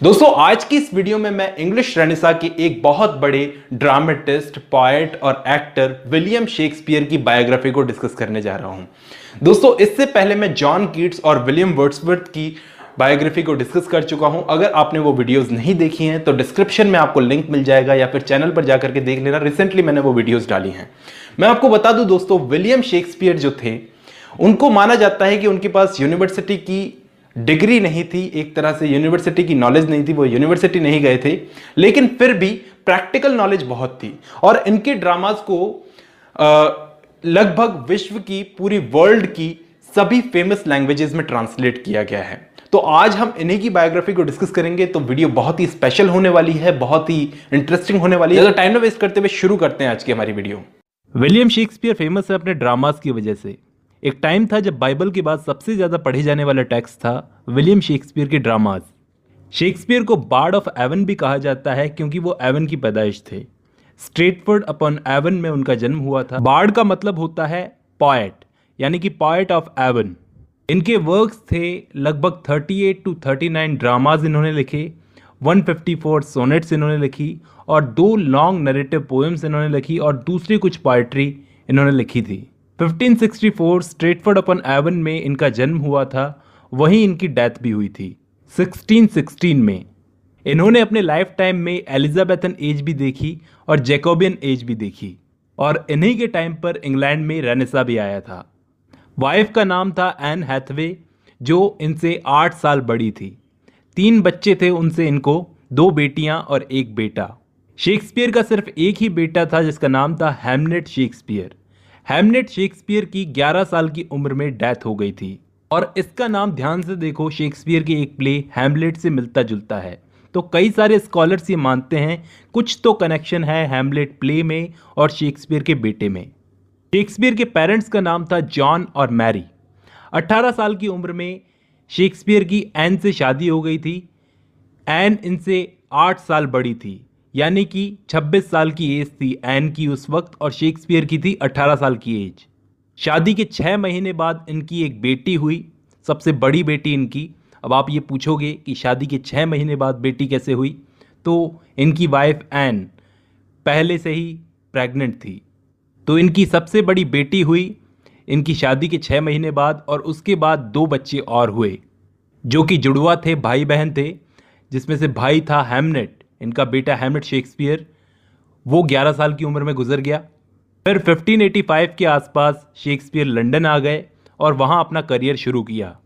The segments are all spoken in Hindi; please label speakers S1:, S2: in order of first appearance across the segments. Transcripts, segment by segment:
S1: दोस्तों, आज की इस वीडियो में मैं इंग्लिश रेनेसा के एक बहुत बड़े ड्रामेटिस्ट पॉइट और एक्टर विलियम शेक्सपियर की बायोग्राफी को डिस्कस करने जा रहा हूँ। दोस्तों, इससे पहले मैं जॉन कीट्स और विलियम वर्ड्सवर्थ की बायोग्राफी को डिस्कस कर चुका हूँ। अगर आपने वो वीडियोस नहीं देखी हैं तो डिस्क्रिप्शन में आपको लिंक मिल जाएगा या फिर चैनल पर जाकर के देख लेना। रिसेंटली मैंने वो वीडियोस डाली हैं। मैं आपको बता दूँ, दोस्तों विलियम शेक्सपियर जो थे, उनको माना जाता है कि उनके पास यूनिवर्सिटी की डिग्री नहीं थी एक तरह से यूनिवर्सिटी की नॉलेज नहीं थी वो यूनिवर्सिटी नहीं गए थे लेकिन फिर भी प्रैक्टिकल नॉलेज बहुत थी। और इनके ड्रामाज को लगभग विश्व की पूरी वर्ल्ड की सभी फ़ेमस लैंग्वेजेस में ट्रांसलेट किया गया है। तो आज हम इन्हीं की बायोग्राफी को डिस्कस करेंगे तो वीडियो बहुत ही स्पेशल होने वाली है बहुत ही इंटरेस्टिंग होने वाली है। टाइम वेस्ट करते हुए शुरू करते हैं आज की हमारी वीडियो विलियम शेक्सपियर फ़ेमस है अपने ड्रामास की वजह से। एक टाइम था जब बाइबल के बाद सबसे ज़्यादा पढ़े जाने वाला टेक्स्ट था विलियम शेक्सपियर के ड्रामाज शेक्सपियर को बार्ड ऑफ़ एवन भी कहा जाता है क्योंकि वो एवन की पैदाइश थे। स्ट्रेटफर्ड अपॉन एवन में उनका जन्म हुआ था। बार्ड का मतलब होता है पॉएट यानी कि पॉएट ऑफ़ एवन इनके वर्क्स थे लगभग 38 टू 39 ड्रामाज इन्होंने लिखे 154 सोनेट्स इन्होंने लिखी, और दो लॉन्ग नरेटिव पोएम्स इन्होंने लिखी, और दूसरी कुछ पोइट्री इन्होंने लिखी थी। 1564 स्ट्रेटफोर्ड अपन एवन में इनका जन्म हुआ था, वहीं इनकी डेथ भी हुई थी। 1616 में। इन्होंने अपने लाइफ टाइम में एलिजाबेथन एज भी देखी और जैकोबियन एज भी देखी और इन्हीं के टाइम पर इंग्लैंड में रेनेसा भी आया था। वाइफ का नाम था एन हैथवे जो इनसे आठ साल बड़ी थी। तीन बच्चे थे उनसे इनको, दो बेटियाँ और एक बेटा। शेक्सपियर का सिर्फ़ एक ही बेटा था, जिसका नाम था हेमनेट शेक्सपियर हेमनेट शेक्सपियर की 11 साल की उम्र में डेथ हो गई थी। और इसका नाम ध्यान से देखो शेक्सपियर के एक प्ले हैमलेट से मिलता जुलता है। तो कई सारे स्कॉलर्स ये मानते हैं, कुछ तो कनेक्शन है हैमलेट प्ले में और शेक्सपियर के बेटे में। शेक्सपियर के पेरेंट्स का नाम था जॉन और मैरी 18 साल की उम्र में शेक्सपियर की एन से शादी हो गई थी। एन इनसे आठ साल बड़ी थी। यानी कि 26 साल की एज थी एन की उस वक्त और शेक्सपियर की थी 18 साल की एज। शादी के छः महीने बाद इनकी एक बेटी हुई, सबसे बड़ी बेटी इनकी। अब आप ये पूछोगे कि शादी के छः महीने बाद बेटी कैसे हुई? तो इनकी वाइफ एन पहले से ही प्रेग्नेंट थी। तो इनकी सबसे बड़ी बेटी हुई, इनकी शादी के छः महीने बाद और उसके बाद दो बच्चे और हुए, जो कि जुड़वा थे भाई बहन थे, जिसमें से भाई था हेमनेट इनका बेटा हैमलेट शेक्सपियर वो 11 साल की उम्र में गुजर गया। फिर 1585 के आसपास शेक्सपियर लंदन आ गए और वहाँ अपना करियर शुरू किया।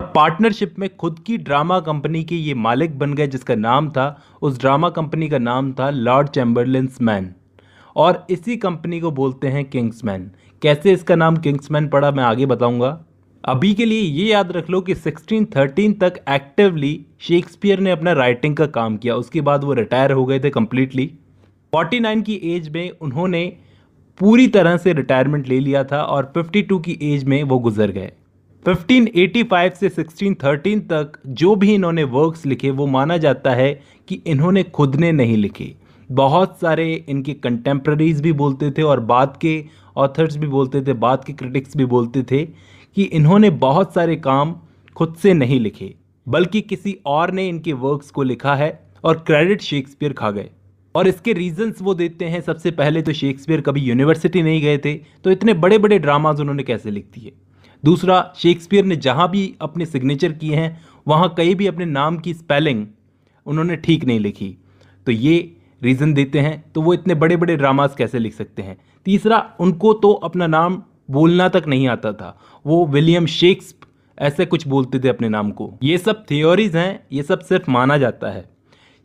S1: पार्टनरशिप में खुद की ड्रामा कंपनी के ये मालिक बन गए, जिसका नाम था, उस ड्रामा कंपनी का नाम था लॉर्ड चैम्बरलिन्स मैन और इसी कंपनी को बोलते हैं किंग्समैन कैसे इसका नाम किंग्समैन पड़ा, मैं आगे बताऊँगा। अभी के लिए ये याद रख लो कि 1613 तक एक्टिवली शेक्सपियर ने अपना राइटिंग का काम किया। उसके बाद वो रिटायर हो गए थे कम्प्लीटली 49 की एज में उन्होंने पूरी तरह से रिटायरमेंट ले लिया था और 52 की एज में वो गुजर गए। 1585 से 1613 तक जो भी इन्होंने वर्क्स लिखे, वो माना जाता है कि इन्होंने खुद ने नहीं लिखे। बहुत सारे इनके कंटेम्प्रेरीज भी बोलते थे और बाद के ऑथर्स भी बोलते थे, बाद के क्रिटिक्स भी बोलते थे। कि इन्होंने बहुत सारे काम खुद से नहीं लिखे, बल्कि किसी और ने इनके वर्क्स को लिखा है और क्रेडिट शेक्सपियर खा गए। और इसके रीजंस वो देते हैं, सबसे पहले तो शेक्सपियर कभी यूनिवर्सिटी नहीं गए थे तो इतने बड़े बड़े ड्रामाज उन्होंने कैसे लिख दिए? दूसरा शेक्सपियर ने जहाँ भी अपने सिग्नेचर किए हैं, वहाँ कहीं भी अपने नाम की स्पेलिंग उन्होंने ठीक नहीं लिखी। तो ये रीज़न देते हैं तो वो इतने बड़े बड़े ड्रामाज कैसे लिख सकते हैं? तीसरा, उनको तो अपना नाम बोलना तक नहीं आता था। वो विलियम शेक्स ऐसे कुछ बोलते थे अपने नाम को। ये सब थियोरीज हैं, ये सब सिर्फ़ माना जाता है।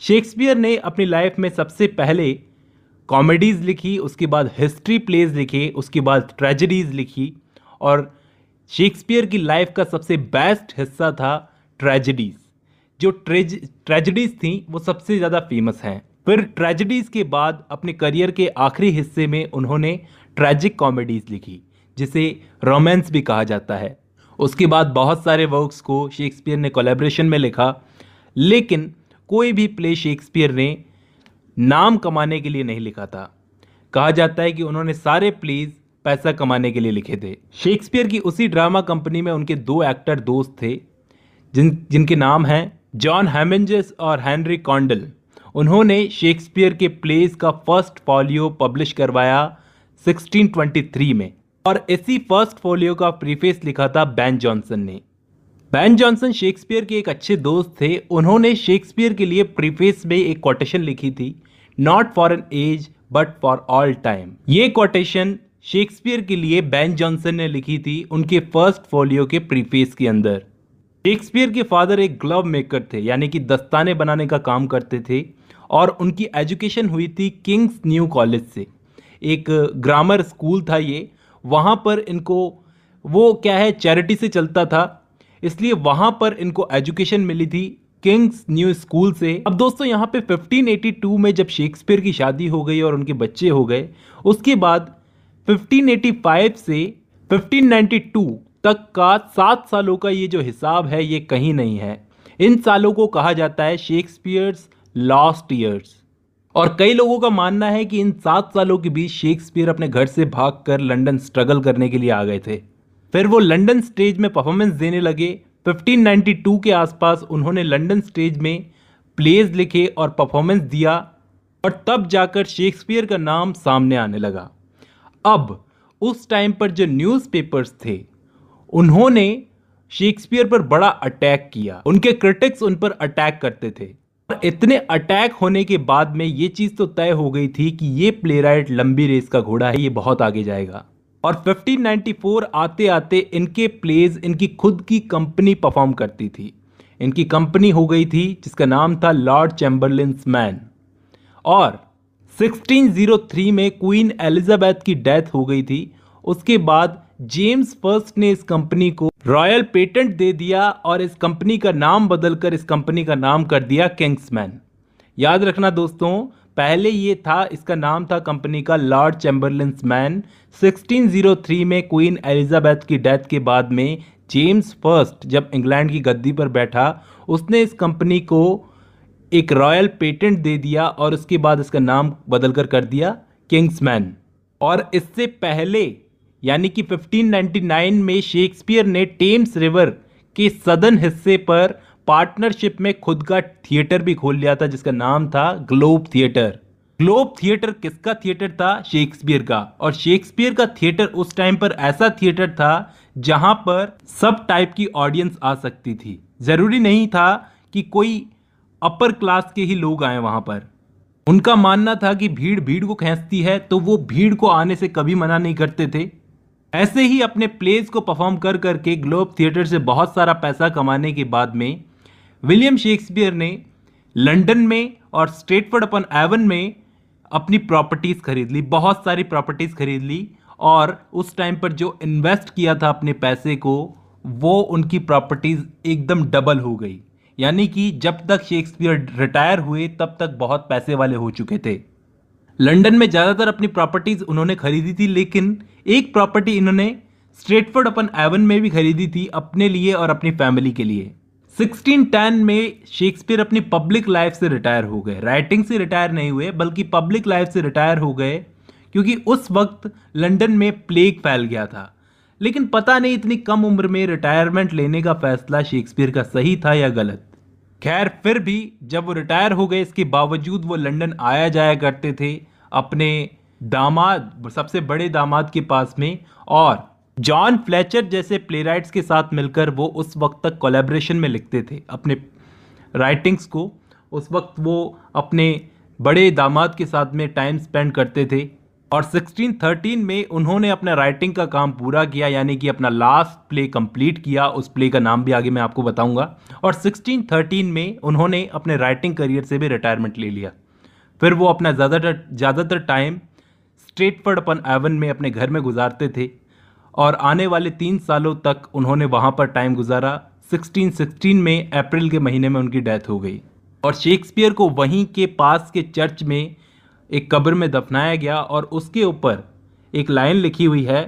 S1: शेक्सपियर ने अपनी लाइफ में सबसे पहले कॉमेडीज़ लिखी, उसके बाद हिस्ट्री प्लेज लिखे, उसके बाद ट्रेजडीज़ लिखी और शेक्सपियर की लाइफ का सबसे बेस्ट हिस्सा था ट्रेजडीज़ जो ट्रेज ट्रेजडीज़ थी, वो सबसे ज़्यादा फ़ेमस हैं। फिर ट्रेजडीज़ के बाद अपने करियर के आखिरी हिस्से में उन्होंने ट्रेजिक कॉमेडीज़ लिखी। जिसे रोमांस भी कहा जाता है। उसके बाद बहुत सारे वर्क्स को शेक्सपियर ने कोलेब्रेशन में लिखा। लेकिन कोई भी प्ले शेक्सपियर ने नाम कमाने के लिए नहीं लिखा था। कहा जाता है कि उन्होंने सारे प्लेज पैसा कमाने के लिए लिखे थे। शेक्सपियर की उसी ड्रामा कंपनी में उनके दो एक्टर दोस्त थे, जिन, जिनके नाम हैं जॉन हैमेंजेस और हेनरी कॉन्डल उन्होंने शेक्सपियर के प्लेज का फ़र्स्ट फॉलियो पब्लिश करवाया 1623 में। और इसी फ़र्स्ट फोलियो का प्रीफेस लिखा था बैन जॉनसन ने। बैन जॉनसन शेक्सपियर के एक अच्छे दोस्त थे। उन्होंने शेक्सपियर के लिए प्रीफेस में एक कोटेशन लिखी थी not for an age but for all time ये कोटेशन शेक्सपियर के लिए बैन जॉनसन ने लिखी थी उनके फ़र्स्ट फोलियो के प्रीफेस के अंदर। शेक्सपियर के फादर एक ग्लव मेकर थे, यानी कि दस्ताने बनाने का काम करते थे, और उनकी एजुकेशन हुई थी किंग्स न्यू कॉलेज से। एक ग्रामर स्कूल था ये वहाँ पर इनको, वो क्या है चैरिटी से चलता था। इसलिए वहाँ पर इनको एजुकेशन मिली थी किंग्स न्यू स्कूल से। अब दोस्तों, यहाँ पे 1582 में जब शेक्सपियर की शादी हो गई और उनके बच्चे हो गए, उसके बाद 1585 से 1592 तक का सात सालों का ये जो हिसाब है, ये कहीं नहीं है। इन सालों को कहा जाता है शेक्सपियर्स लास्ट ईयर्स और कई लोगों का मानना है कि इन सात सालों के बीच शेक्सपियर अपने घर से भागकर लंदन स्ट्रगल करने के लिए आ गए थे। फिर वो लंदन स्टेज में परफॉर्मेंस देने लगे। 1592 के आसपास उन्होंने लंदन स्टेज में प्लेज लिखे और परफॉर्मेंस दिया और तब जाकर शेक्सपियर का नाम सामने आने लगा। अब, उस टाइम पर जो न्यूज़पेपर्स थे, उन्होंने शेक्सपियर पर बड़ा अटैक किया। उनके क्रिटिक्स उन पर अटैक करते थे। इतने अटैक होने के बाद में ये चीज़ तो तय हो गई थी कि ये प्ले लंबी रेस का घोड़ा है, ये बहुत आगे जाएगा। और 1594 आते आते इनके प्लेज इनकी खुद की कंपनी परफॉर्म करती थी। इनकी कंपनी हो गई थी, जिसका नाम था लॉर्ड चैम्बरलिन्स मैन और 1603 में क्वीन एलिजाबेथ की डेथ हो गई थी। उसके बाद जेम्स फ़र्स्ट ने इस कंपनी को रॉयल पेटेंट दे दिया और इस कंपनी का नाम बदलकर इस कंपनी का नाम कर दिया किंग्समैन। याद रखना दोस्तों, पहले ये था, इसका नाम था कंपनी का लॉर्ड चैम्बरलिन्स मैन। 1603 में क्वीन एलिजाबेथ की डेथ के बाद में जेम्स फ़र्स्ट जब इंग्लैंड की गद्दी पर बैठा, उसने इस कंपनी को एक रॉयल पेटेंट दे दिया और उसके बाद इसका नाम बदलकर कर दिया किंग्समैन। और इससे पहले यानी कि 1599 में शेक्सपियर ने टेम्स रिवर के सदन हिस्से पर पार्टनरशिप में खुद का थिएटर भी खोल लिया था, जिसका नाम था ग्लोब थिएटर ग्लोब थिएटर किसका थिएटर था? शेक्सपियर का। और शेक्सपियर का थिएटर उस टाइम पर ऐसा थिएटर था, जहाँ पर सब टाइप की ऑडियंस आ सकती थी। ज़रूरी नहीं था कि कोई अपर क्लास के ही लोग आए वहाँ पर। उनका मानना था कि भीड़ भीड़ को खेचती है तो वो भीड़ को आने से कभी मना नहीं करते थे। ऐसे ही अपने प्लेस को परफॉर्म कर करके ग्लोब थिएटर से बहुत सारा पैसा कमाने के बाद में विलियम शेक्सपियर ने लंदन में और स्ट्रेटफोर्ड अपन एवन में अपनी प्रॉपर्टीज़ खरीद ली, बहुत सारी प्रॉपर्टीज़ खरीद ली और उस टाइम पर जो इन्वेस्ट किया था अपने पैसे को, वो उनकी प्रॉपर्टीज़ एकदम डबल हो गई। यानी कि जब तक शेक्सपियर रिटायर हुए, तब तक बहुत पैसे वाले हो चुके थे। लंदन में ज़्यादातर अपनी प्रॉपर्टीज़ उन्होंने खरीदी थी, लेकिन एक प्रॉपर्टी इन्होंने स्ट्रेटफोर्ड अपन एवन में भी खरीदी थी अपने लिए और अपनी फैमिली के लिए। 1610 में शेक्सपियर अपनी पब्लिक लाइफ से रिटायर हो गए। राइटिंग से रिटायर नहीं हुए, बल्कि पब्लिक लाइफ से रिटायर हो गए, क्योंकि उस वक्त लंदन में प्लेग फैल गया था। लेकिन पता नहीं इतनी कम उम्र में रिटायरमेंट लेने का फैसला शेक्सपियर का सही था या गलत। खैर, फिर भी जब वो रिटायर हो गए, इसके बावजूद वो लंदन आया जाया करते थे। अपने दामाद, सबसे बड़े दामाद के पास में और जॉन फ्लेचर जैसे प्ले के साथ मिलकर वो उस वक्त तक कोलेब्रेशन में लिखते थे। अपने राइटिंग्स को उस वक्त वो अपने बड़े दामाद के साथ में टाइम स्पेंड करते थे और 1613 में उन्होंने अपना राइटिंग का काम पूरा किया, यानी कि अपना लास्ट प्ले कंप्लीट किया। उस प्ले का नाम भी आगे मैं आपको बताऊँगा। और 1613 में उन्होंने अपने राइटिंग करियर से भी रिटायरमेंट ले लिया। फिर वो अपना ज़्यादातर ज़्यादातर टाइम स्ट्रेटफर्ड अपन एवन में अपने घर में गुजारते थे और आने वाले तीन सालों तक उन्होंने वहाँ पर टाइम गुजारा। 1616 में अप्रैल के महीने में उनकी डेथ हो गई। और शेक्सपियर को वहीं के पास के चर्च में एक कब्र में दफनाया गया और उसके ऊपर एक लाइन लिखी हुई है,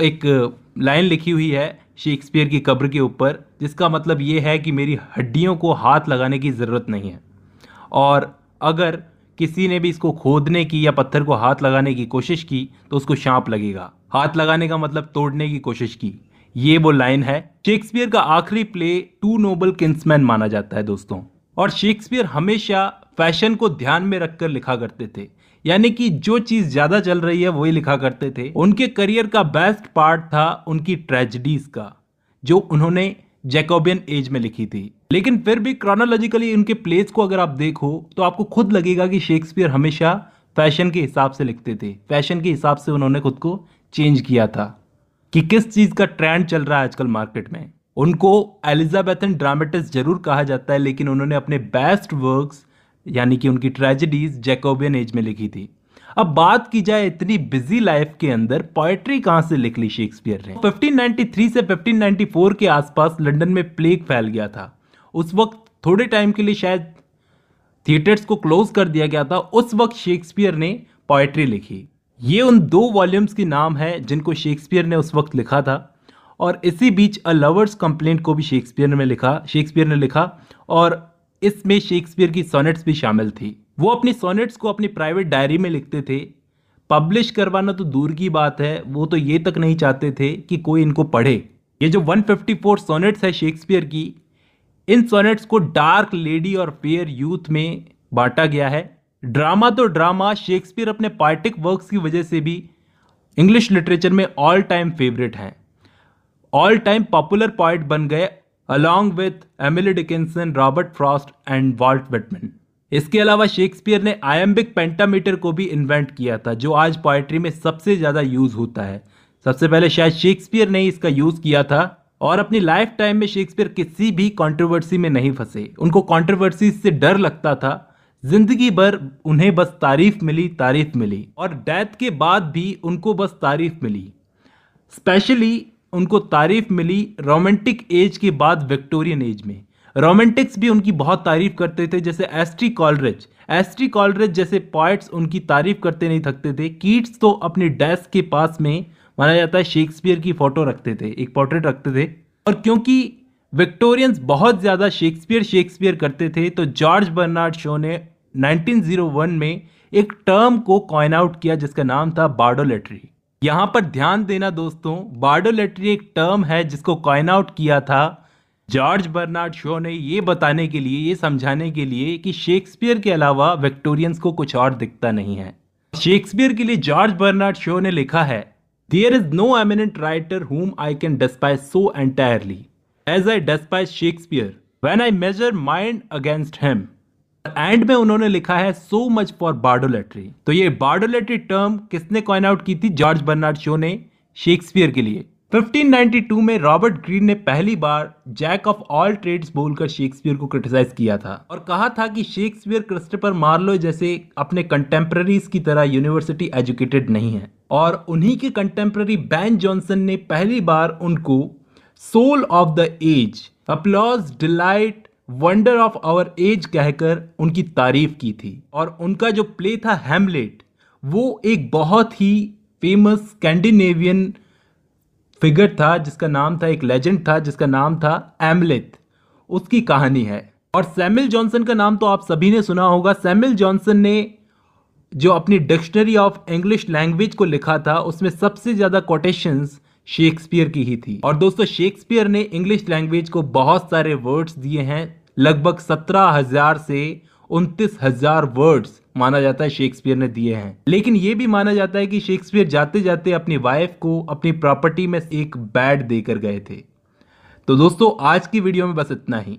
S1: एक लाइन लिखी हुई है शेक्सपियर की कब्र के ऊपर, जिसका मतलब ये है कि मेरी हड्डियों को हाथ लगाने की ज़रूरत नहीं है। और अगर किसी ने भी इसको खोदने की या पत्थर को हाथ लगाने की कोशिश की तो उसको शांप लगेगा। हाथ लगाने का मतलब तोड़ने की कोशिश की। ये वो लाइन है। शेक्सपियर का आखिरी प्ले टू नोबल किंग्समैन माना जाता है, दोस्तों। और शेक्सपियर हमेशा फ़ैशन को ध्यान में रखकर लिखा करते थे। यानी कि जो चीज़ ज़्यादा चल रही है, वही लिखा करते थे। उनके करियर का बेस्ट पार्ट था उनकी ट्रेजिडीज का, जो उन्होंने जैकोबियन एज में लिखी थी। लेकिन फिर भी क्रोनोलॉजिकली उनके प्लेस को अगर आप देखो तो आपको खुद लगेगा कि शेक्सपियर हमेशा फ़ैशन के हिसाब से लिखते थे। फ़ैशन के हिसाब से उन्होंने खुद को चेंज किया था कि किस चीज़ का ट्रेंड चल रहा है आजकल मार्केट में। उनको एलिजाबेथन ड्रामेटिस्ट ज़रूर कहा जाता है, लेकिन उन्होंने अपने बेस्ट वर्क्स यानी कि उनकी ट्रेजिडीज जैकोबियन एज में लिखी थी। अब बात की जाए इतनी बिज़ी लाइफ के अंदर पोएट्री कहाँ से लिख ली शेक्सपियर ने? 1593 से 1594 के आसपास लंदन में प्लेग फैल गया था। उस वक्त थोड़े टाइम के लिए शायद थिएटर्स को क्लोज कर दिया गया था। उस वक्त शेक्सपियर ने पोएट्री लिखी। ये उन दो वॉल्यूम्स के नाम है जिनको शेक्सपियर ने उस वक्त लिखा था। और इसी बीच अ लवर्स कंप्लेंट को भी शेक्सपियर ने लिखा शेक्सपियर ने लिखा। और इसमें शेक्सपियर की सोनेट्स भी शामिल थी। वो अपनी सोनेट्स को अपनी प्राइवेट डायरी में लिखते थे। पब्लिश करवाना तो दूर की बात है। वो तो ये तक नहीं चाहते थे कि कोई इनको पढ़े। ये जो 154 सोनेट्स है शेक्सपियर की इन सोनेट्स को डार्क लेडी और फेयर यूथ में बांटा गया है। ड्रामा तो ड्रामा, शेक्सपियर अपने पार्टिक वर्क्स की वजह से भी इंग्लिश लिटरेचर में ऑल टाइम फेवरेट हैं। ऑल टाइम पॉपुलर पॉइंट बन गए along with Emily Dickinson Robert Frost and Walt Whitman इसके अलावा शेक्सपियर ने आयम्बिक पेंटामीटर को भी इन्वेंट किया था, जो आज पोएट्री में सबसे ज़्यादा यूज़ होता है। सबसे पहले शायद शेक्सपियर ने इसका यूज़ किया था। और अपनी लाइफ टाइम में शेक्सपियर किसी भी कंट्रोवर्सी में नहीं फंसे। उनको कंट्रोवर्सी से डर लगता था। ज़िंदगी भर उन्हें बस तारीफ़ मिली तारीफ़ मिली और डेथ के बाद भी उनको बस तारीफ़ मिली। स्पेशली उनको तारीफ़ मिली रोमांटिक एज के बाद विक्टोरियन एज में। रोमांटिक्स भी उनकी बहुत तारीफ़ करते थे, जैसे S T Coleridge S T Coleridge जैसे पॉइट्स उनकी तारीफ़ करते नहीं थकते थे। कीट्स तो अपने डेस्क के पास में माना जाता है शेक्सपियर की फ़ोटो रखते थे, एक पोर्ट्रेट रखते थे। और क्योंकि विक्टोरियंस बहुत ज़्यादा शेक्सपियर शेक्सपियर करते थे तो जॉर्ज बर्नार्ड शो ने 1901 में एक टर्म को कॉइन आउट किया, जिसका नाम था बार्डोलेट्री यहाँ पर ध्यान देना दोस्तों बार्डोलेट्री एक टर्म है, जिसको कॉइन आउट किया था जॉर्ज बर्नार्ड शो ने ये बताने के लिए, ये समझाने के लिए कि शेक्सपियर के अलावा विक्टोरियंस को कुछ और दिखता नहीं है। शेक्सपियर के लिए जॉर्ज बर्नार्ड शो ने लिखा है there is no eminent writer whom I can despise so entirely as I despise Shakespeare when I measure mind against him end में उन्होंने लिखा है सो मच फॉर बार्डोलेट्री तो ये बार्डोलेट्री टर्म किसने कॉइन आउट की थी? जॉर्ज बर्नार्ड शो ने शेक्सपियर के लिए। 1592 में रॉबर्ट ग्रीन ने पहली बार जैक ऑफ़ ऑल ट्रेड्स बोलकर शेक्सपियर को क्रिटिसाइज किया था और कहा था कि शेक्सपियर क्रिस्टोफर मार्लो जैसे अपने कंटेम्प्रेरीज की तरह यूनिवर्सिटी एजुकेटेड नहीं है। और उन्हीं के कंटेम्प्रेरी बैन जॉनसन ने पहली बार उनको soul of the age, applause, delight, wonder of our age कहकर उनकी तारीफ़ की थी। और उनका जो प्ले था हेमलेट, वो एक बहुत ही फ़ेमस स्कैंडिनेवियन फिगर था जिसका नाम था, एक लेजेंड था जिसका नाम था एमलेथ उसकी कहानी है। और सैमिल जॉनसन का नाम तो आप सभी ने सुना होगा। सैमिल जॉनसन ने जो अपनी डिक्शनरी ऑफ़ इंग्लिश लैंग्वेज को लिखा था, उसमें सबसे ज़्यादा कोटेशंस शेक्सपियर की ही थी। और दोस्तों शेक्सपियर ने इंग्लिश लैंग्वेज को बहुत सारे वर्ड्स दिए हैं। लगभग सत्रह हज़ार से उनतीस हज़ार वर्ड्स माना जाता है शेक्सपियर ने दिए हैं। लेकिन ये भी माना जाता है कि शेक्सपियर जाते जाते अपनी वाइफ को अपनी प्रॉपर्टी में एक बैड देकर गए थे। तो दोस्तों, आज की वीडियो में बस इतना ही।